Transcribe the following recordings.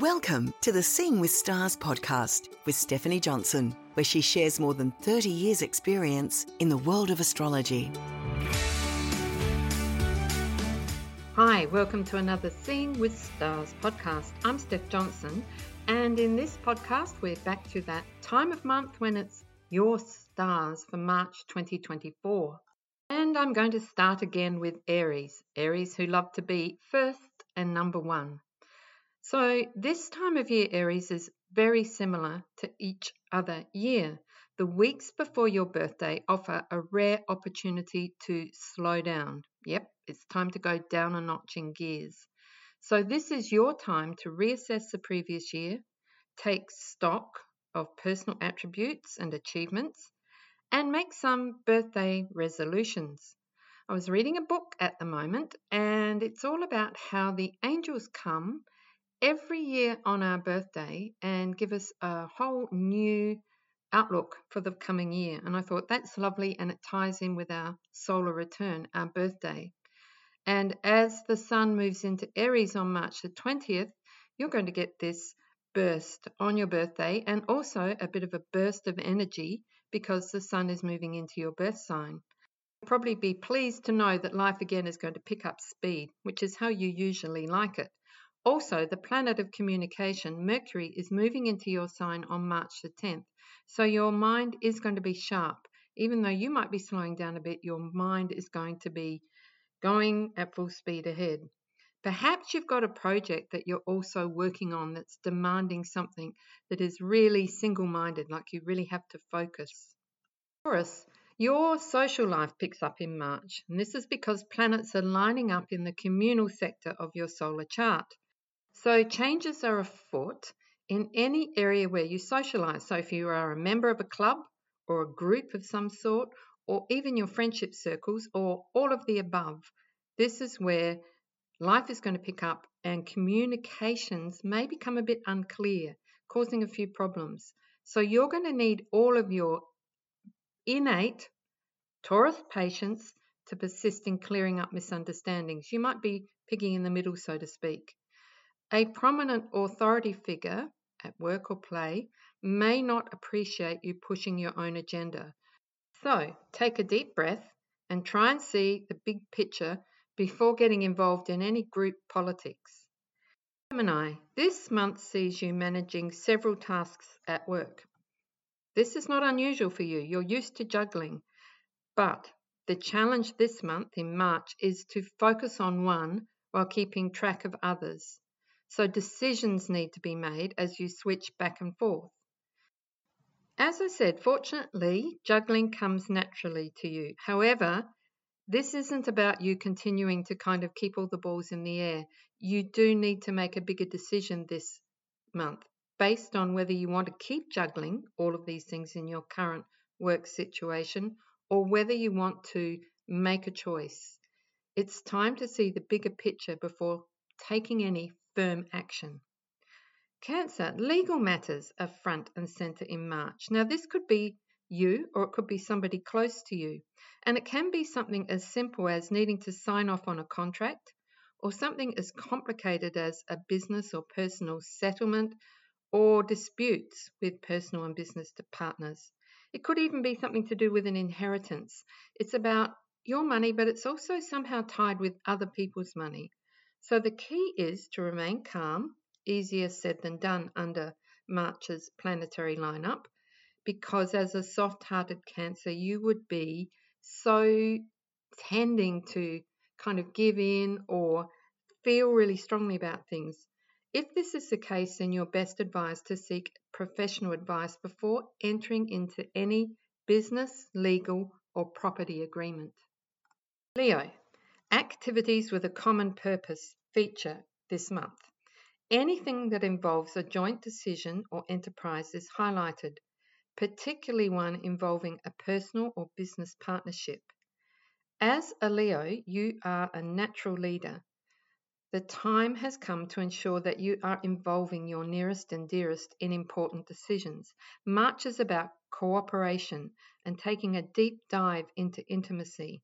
Welcome to the Seeing with Stars podcast with Stephanie Johnson, where she shares more than 30 years' experience in the world of astrology. Hi, welcome to another Seeing with Stars podcast. I'm Steph Johnson, and in this podcast, we're back to that time of month when it's your stars for March 2024. And I'm going to start again with Aries, Aries who love to be first and number one. So, this time of year, Aries, is very similar to each other year. The weeks before your birthday offer a rare opportunity to slow down. Yep, it's time to go down a notch in gears. So, this is your time to reassess the previous year, take stock of personal attributes and achievements, and make some birthday resolutions. I was reading a book at the moment, and it's all about how the angels come every year on our birthday and give us a whole new outlook for the coming year. And I thought that's lovely and it ties in with our solar return, our birthday. And as the sun moves into Aries on March the 20th, you're going to get this burst on your birthday and also a bit of a burst of energy because the sun is moving into your birth sign. You'll probably be pleased to know that life again is going to pick up speed, which is how you usually like it. Also, the planet of communication, Mercury, is moving into your sign on March the 10th. So your mind is going to be sharp. Even though you might be slowing down a bit, your mind is going to be going at full speed ahead. Perhaps you've got a project that you're also working on that's demanding something that is really single minded, like you really have to focus. Taurus, your social life picks up in March, and this is because planets are lining up in the communal sector of your solar chart. So changes are afoot in any area where you socialize. So if you are a member of a club or a group of some sort, or even your friendship circles, or all of the above, this is where life is going to pick up and communications may become a bit unclear, causing a few problems. So you're going to need all of your innate Taurus patience to persist in clearing up misunderstandings. You might be picking in the middle, so to speak. A prominent authority figure at work or play may not appreciate you pushing your own agenda. So take a deep breath and try and see the big picture before getting involved in any group politics. Gemini, this month sees you managing several tasks at work. This is not unusual for you, you're used to juggling. But the challenge this month in March is to focus on one while keeping track of others. So decisions need to be made as you switch back and forth. As I said, fortunately, juggling comes naturally to you. However, this isn't about you continuing to kind of keep all the balls in the air. You do need to make a bigger decision this month based on whether you want to keep juggling all of these things in your current work situation or whether you want to make a choice. It's time to see the bigger picture before taking any firm action. Cancer, legal matters are front and centre in March. Now, this could be you or it could be somebody close to you. And it can be something as simple as needing to sign off on a contract or something as complicated as a business or personal settlement or disputes with personal and business partners. It could even be something to do with an inheritance. It's about your money, but it's also somehow tied with other people's money. So the key is to remain calm, easier said than done under March's planetary lineup, because as a soft hearted Cancer, you would be so tending to kind of give in or feel really strongly about things. If this is the case, then you're best advised to seek professional advice before entering into any business, legal, or property agreement. Leo, Activities with a common purpose feature this month. Anything that involves a joint decision or enterprise is highlighted, particularly one involving a personal or business partnership. As a Leo, you are a natural leader. The time has come to ensure that you are involving your nearest and dearest in important decisions. March is about cooperation and taking a deep dive into intimacy.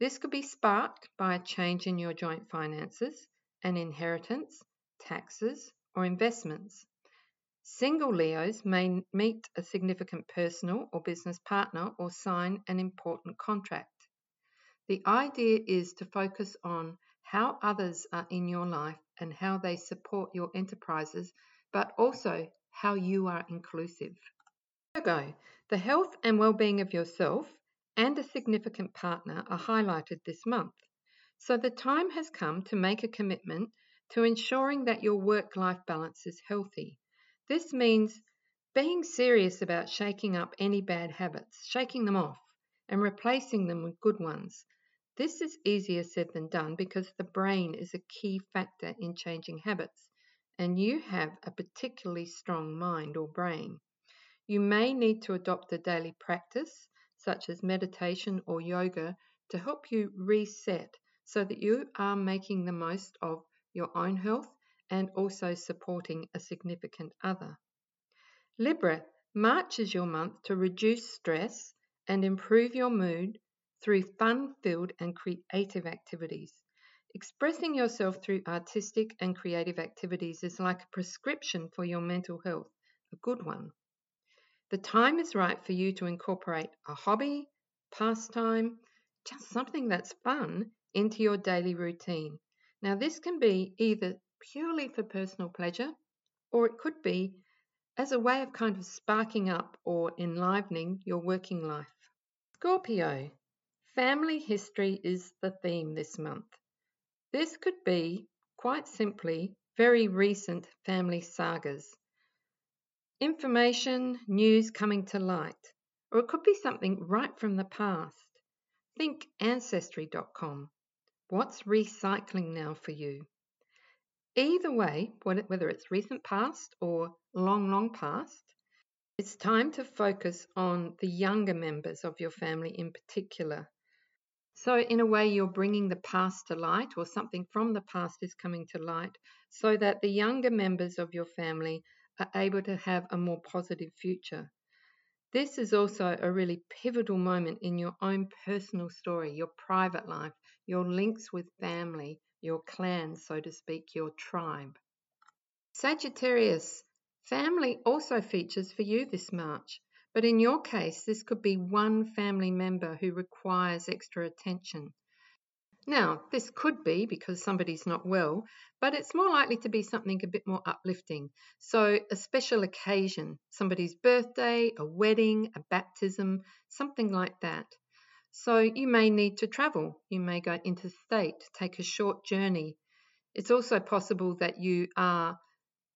This could be sparked by a change in your joint finances, an inheritance, taxes, or investments. Single Leos may meet a significant personal or business partner or sign an important contract. The idea is to focus on how others are in your life and how they support your enterprises, but also how you are inclusive. Virgo, the health and well-being of yourself and a significant partner are highlighted this month. So the time has come to make a commitment to ensuring that your work-life balance is healthy. This means being serious about shaking up any bad habits, shaking them off, and replacing them with good ones. This is easier said than done because the brain is a key factor in changing habits, and you have a particularly strong mind or brain. You may need to adopt a daily practice, such as meditation or yoga, to help you reset so that you are making the most of your own health and also supporting a significant other. Libra, March is your month to reduce stress and improve your mood through fun filled and creative activities. Expressing yourself through artistic and creative activities is like a prescription for your mental health, a good one. The time is right for you to incorporate a hobby, pastime, just something that's fun into your daily routine. Now, this can be either purely for personal pleasure or it could be as a way of kind of sparking up or enlivening your working life. Scorpio, Family history is the theme this month. This could be, quite simply, very recent family sagas. Information, news coming to light, or it could be something right from the past. Think Ancestry.com. What's recycling now for you? Either way, whether it's recent past or long, long past, it's time to focus on the younger members of your family in particular so, in a way, you're bringing the past to light, or something from the past is coming to light, so that the younger members of your family are able to have a more positive future. This is also a really pivotal moment in your own personal story, your private life, your links with family, your clan, so to speak, your tribe. Sagittarius, family also features for you this March. But in your case, this could be one family member who requires extra attention. Now, this could be because somebody's not well, but it's more likely to be something a bit more uplifting. So, a special occasion, somebody's birthday, a wedding, a baptism, something like that. So, you may need to travel. You may go interstate, take a short journey. It's also possible that you are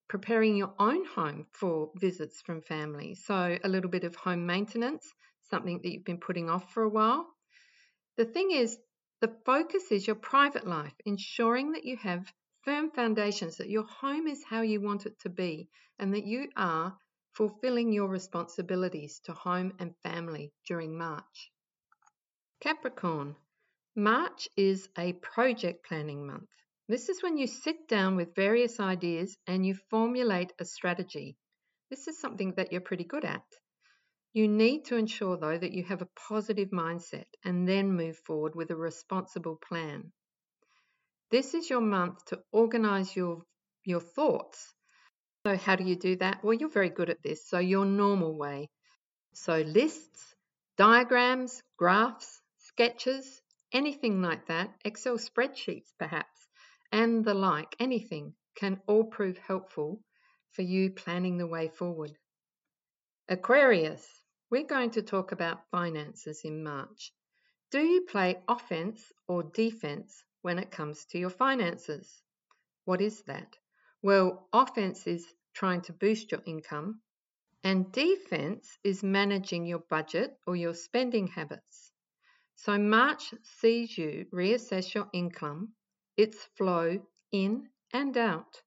preparing your own home for visits from family. So, a little bit of home maintenance, something that you've been putting off for a while. The thing is, the focus is your private life, ensuring that you have firm foundations, that your home is how you want it to be, and that you are fulfilling your responsibilities to home and family during March. Capricorn, March is a project planning month. This is when you sit down with various ideas and you formulate a strategy. This is something that you're pretty good at. You need to ensure, though, that you have a positive mindset and then move forward with a responsible plan. This is your month to organize your, your thoughts. So, how do you do that? Well, you're very good at this. So, your normal way. So, lists, diagrams, graphs, sketches, anything like that, Excel spreadsheets perhaps and the like, anything, can all prove helpful for you planning the way forward. Aquarius, we're going to talk about finances in March. Do you play offense or defense when it comes to your finances? What is that? Well, offense is trying to boost your income, and defense is managing your budget or your spending habits. So, March sees you reassess your income its flow in and out.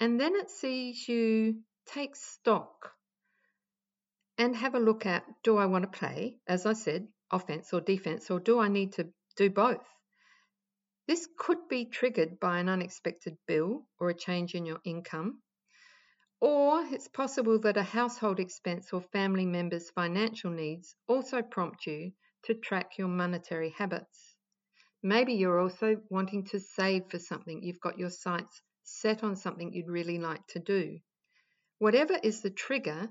And then it sees you take stock and have a look at do I want to play, as I said, offense or defense, or do I need to do both? This could be triggered by an unexpected bill or a change in your income. Or it's possible that a household expense or family member's financial needs also prompt you to track your monetary habits. Maybe you're also wanting to save for something. You've got your sights set on something you'd really like to do. Whatever is the trigger,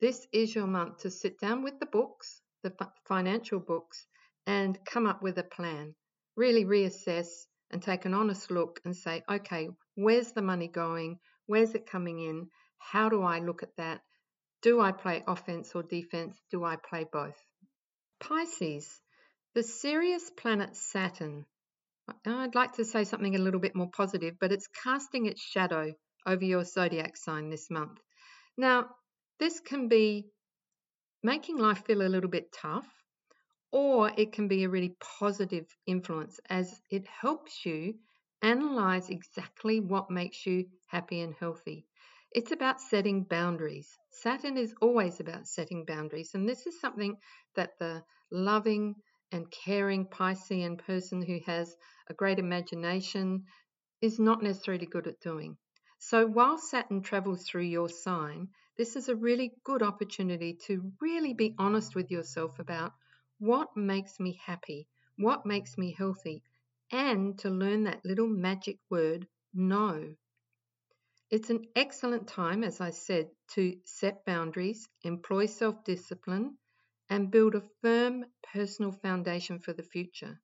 this is your month to sit down with the books, the financial books, and come up with a plan. Really reassess and take an honest look and say, okay, where's the money going? Where's it coming in? How do I look at that? Do I play offense or defense? Do I play both? Pisces, the serious planet Saturn. I'd like to say something a little bit more positive, but it's casting its shadow over your zodiac sign this month. Now, this can be making life feel a little bit tough, or it can be a really positive influence as it helps you analyze exactly what makes you happy and healthy. It's about setting boundaries. Saturn is always about setting boundaries, and this is something that the loving and caring Piscean person who has a great imagination is not necessarily good at doing. So while Saturn travels through your sign, this is a really good opportunity to really be honest with yourself about what makes me happy, what makes me healthy, and to learn that little magic word, no. It's an excellent time, as I said, to set boundaries, employ self discipline, and build a firm personal foundation for the future.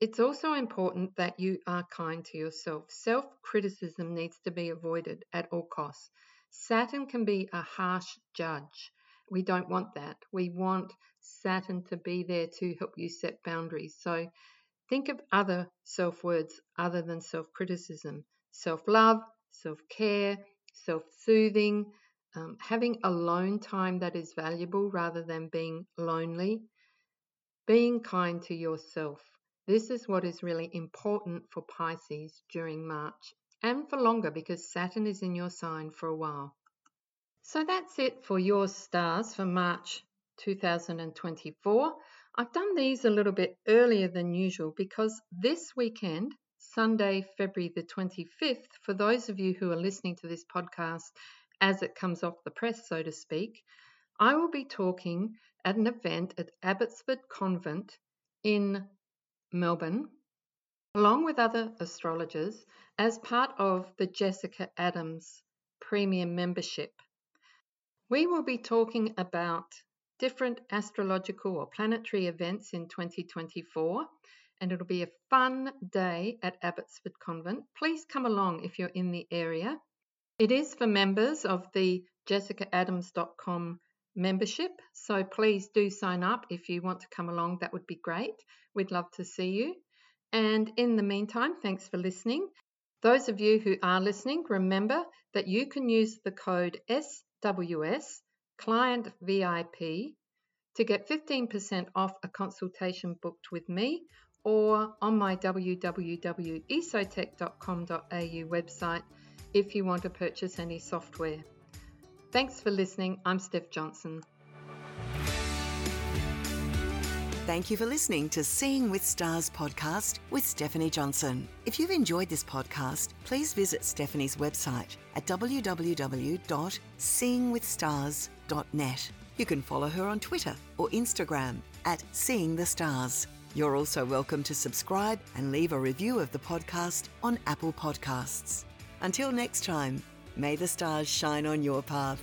It's also important that you are kind to yourself. Self criticism needs to be avoided at all costs. Saturn can be a harsh judge. We don't want that. We want Saturn to be there to help you set boundaries. So think of other self words other than self criticism self love, self care, self soothing, um, having alone time that is valuable rather than being lonely, being kind to yourself. This is what is really important for Pisces during March and for longer because Saturn is in your sign for a while. So that's it for your stars for March 2024. I've done these a little bit earlier than usual because this weekend, Sunday, February the 25th, for those of you who are listening to this podcast as it comes off the press, so to speak, I will be talking at an event at Abbotsford Convent in Melbourne, along with other astrologers, as part of the Jessica Adams Premium Membership. We will be talking about different astrological or planetary events in 2024, and it'll be a fun day at Abbotsford Convent. Please come along if you're in the area. It is for members of the jessicaadams.com membership. So please do sign up if you want to come along. That would be great. We'd love to see you. And in the meantime, thanks for listening. Those of you who are listening, remember that you can use the code SWS Client VIP to get 15% off a consultation booked with me or on my www.esotech.com.au website if you want to purchase any software. Thanks for listening. I'm Steph Johnson. Thank you for listening to Seeing with Stars podcast with Stephanie Johnson. If you've enjoyed this podcast, please visit Stephanie's website at www.seeingwithstars.net. You can follow her on Twitter or Instagram at Seeing the Stars. You're also welcome to subscribe and leave a review of the podcast on Apple Podcasts. Until next time, May the stars shine on your path.